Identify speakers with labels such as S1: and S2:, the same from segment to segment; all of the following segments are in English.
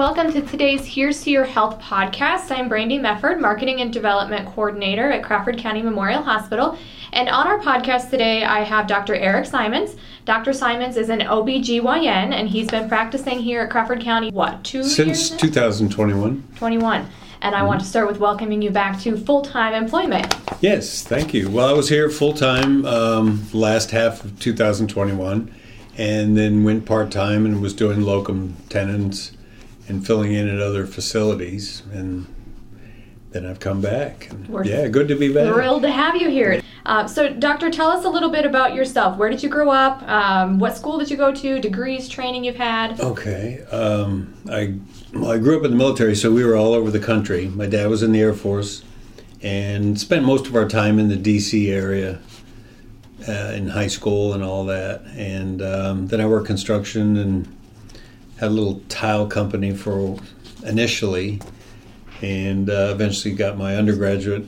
S1: Welcome to today's Here's to Your Health podcast. I'm Brandy Mefford, Marketing and Development Coordinator at Crawford County Memorial Hospital. And on our podcast today, I have Dr. Eric Simons. Dr. Simons is an OBGYN, and he's been practicing here at Crawford County, what, two
S2: Since
S1: years?
S2: 2021.
S1: 21. And I want to start with welcoming you back to full time employment.
S2: Yes, thank you. Well, I was here full time um, last half of 2021 and then went part time and was doing locum tenens and filling in at other facilities. And then I've come back.
S1: We're
S2: yeah, good to be back.
S1: Thrilled to have you here. Uh, so, Doctor, tell us a little bit about yourself. Where did you grow up? Um, what school did you go to? Degrees, training you've had?
S2: Okay. Um, I well, I grew up in the military, so we were all over the country. My dad was in the Air Force, and spent most of our time in the D.C. area, uh, in high school and all that. And um, then I worked construction and had a little tile company for initially, and uh, eventually got my undergraduate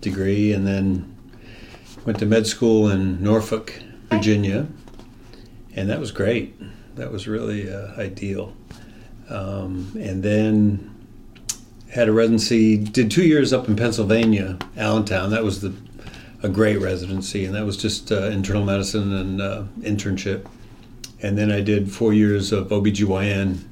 S2: degree, and then went to med school in Norfolk, Virginia, and that was great. That was really uh, ideal. Um, and then had a residency, did two years up in Pennsylvania, Allentown. That was the a great residency, and that was just uh, internal medicine and uh, internship. And then I did four years of OBGYN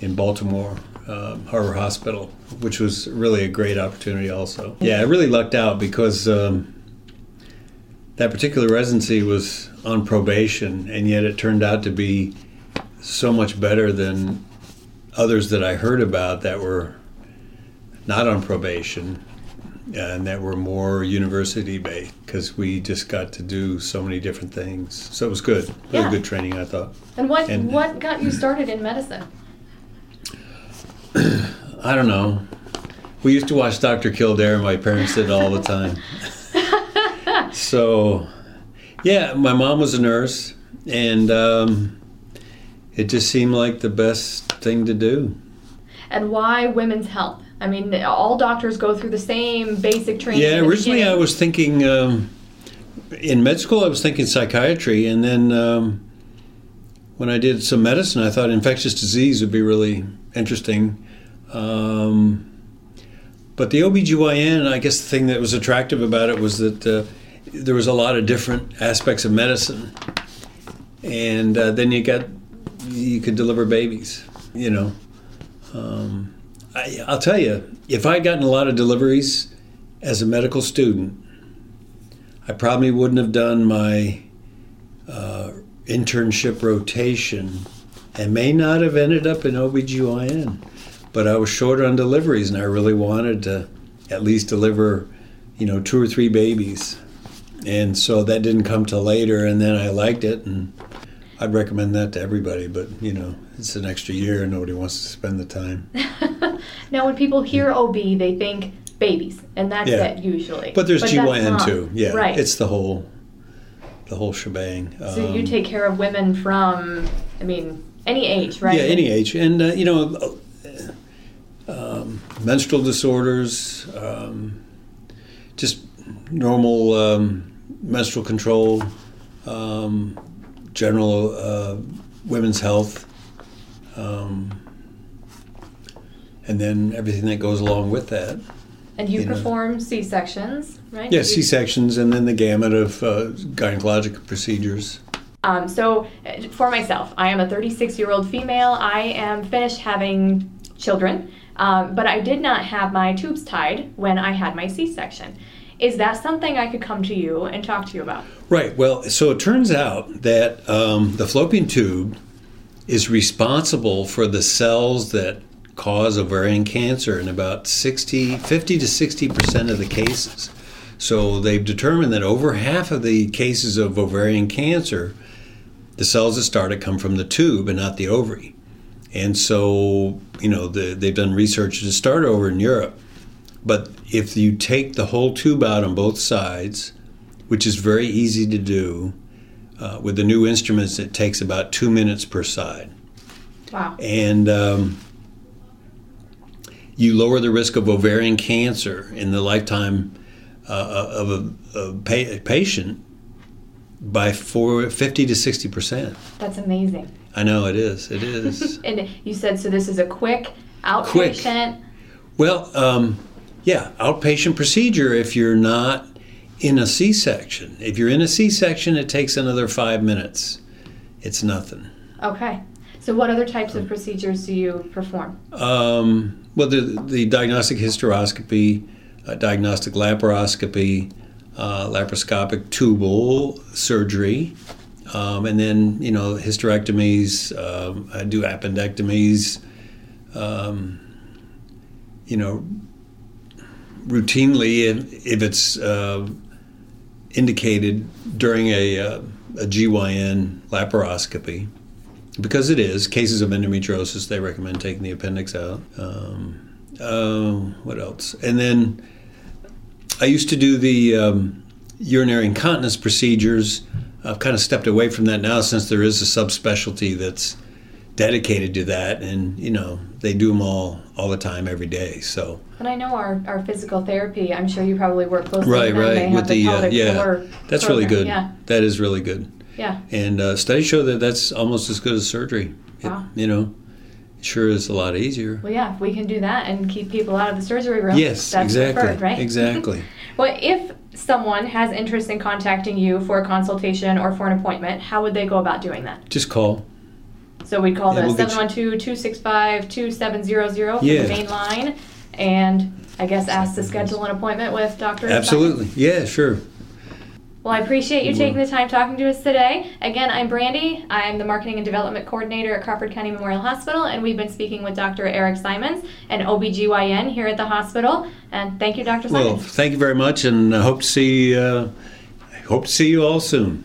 S2: in Baltimore, um, Harbor Hospital, which was really a great opportunity also. Yeah, I really lucked out because um, that particular residency was on probation, and yet it turned out to be so much better than others that I heard about that were not on probation and that were more university based because we just got to do so many different things. So it was good, really
S1: Yeah.
S2: good training, I thought.
S1: And what,
S2: And-
S1: what got you started in medicine?
S2: I don't know. We used to watch Dr. Kildare. My parents did all the time. so, yeah, my mom was a nurse, and um, it just seemed like the best thing to do.
S1: And why women's health? I mean, all doctors go through the same basic training.
S2: Yeah, originally I was thinking um, in med school I was thinking psychiatry, and then um, when I did some medicine, I thought infectious disease would be really interesting. Um, but the OBGYN, I guess the thing that was attractive about it was that uh, there was a lot of different aspects of medicine, and uh, then you got you could deliver babies, you know. Um, I, I'll tell you, if I'd gotten a lot of deliveries as a medical student, I probably wouldn't have done my uh, internship rotation and may not have ended up in OBGYN. But I was short on deliveries and I really wanted to at least deliver, you know, two or three babies. And so that didn't come till later and then I liked it and I'd recommend that to everybody, but you know, it's an extra year and nobody wants to spend the time.
S1: Now, when people hear OB, they think babies, and that's
S2: Yeah.
S1: it usually.
S2: But there's
S1: that's
S2: GYN too. Yeah,
S1: Right.
S2: It's the whole, the whole shebang.
S1: so you
S2: Um,
S1: take care of women from, I mean, any age, right?
S2: Yeah, any age, and uh, you know, uh, um, menstrual disorders, um, just normal um, menstrual control, um, general uh, women's health, um, and then everything that goes along with that.
S1: And you,
S2: you know.
S1: perform C sections, right?
S2: Yeah, C sections, and then the gamut of uh, gynecologic procedures.
S1: Um, so, uh, for myself, I am a 36 year old female. I am finished having children, um, but I did not have my tubes tied when I had my C section. Is that something I could come to you and talk to you about?
S2: Right. Well, so it turns out that um, the fallopian tube is responsible for the cells that cause ovarian cancer in about 60, 50 to 60 percent of the cases. So they've determined that over half of the cases of ovarian cancer, the cells that start it come from the tube and not the ovary. And so, you know, the, they've done research to start over in Europe. But if you take the whole tube out on both sides, which is very easy to do, uh, with the new instruments, it takes about two minutes per side.
S1: Wow.
S2: And um, you lower the risk of ovarian cancer in the lifetime uh, of a, a pa- patient by four, 50 to 60 percent.
S1: That's amazing.
S2: I know it is. It is.
S1: And you said so. This is a quick outpatient.
S2: well, um, yeah, outpatient procedure if you're not in a C-section. If you're in a C-section, it takes another five minutes. It's nothing.
S1: Okay. So, what other types of procedures do you perform?
S2: Um, well, the, the diagnostic hysteroscopy, uh, diagnostic laparoscopy, uh, laparoscopic tubal surgery, um, and then you know hysterectomies. Um, I do appendectomies. Um, you know, routinely if, if it's uh, indicated during a, uh, a GYN laparoscopy because it is cases of endometriosis. They recommend taking the appendix out. Um, uh, what else? And then I used to do the um, urinary incontinence procedures. I've kind of stepped away from that now since there is a subspecialty that's dedicated to that, and you know they do them all all the time, every day. So.
S1: And I know our, our physical therapy. I'm sure you probably work closely
S2: right,
S1: with them. They
S2: right, with
S1: the,
S2: the uh, yeah, that's really good.
S1: Yeah,
S2: That is really good.
S1: Yeah.
S2: And uh, studies show that that's almost as good as surgery. It-
S1: Wow.
S2: you know, sure is a lot easier.
S1: Well, yeah. If we can do that and keep people out of the surgery room,
S2: Yes,
S1: that's
S2: exactly.
S1: preferred, right?
S2: Exactly.
S1: Well, if someone has interest in contacting you for a consultation or for an appointment, how would they go about doing that?
S2: Just call.
S1: So we'd call
S2: Yeah,
S1: the
S2: we'll get you-
S1: 712 265 2700 for
S2: Yeah.
S1: the main line and I guess ask to schedule an appointment with Dr.
S2: Absolutely. Yeah, sure.
S1: Well, I appreciate you taking the time talking to us today. Again, I'm Brandy. I'm the Marketing and Development Coordinator at Crawford County Memorial Hospital, and we've been speaking with Dr. Eric Simons, an OBGYN here at the hospital. And thank you, Dr. Simons.
S2: Well, thank you very much, and I hope to see. Uh, I hope to see you all soon.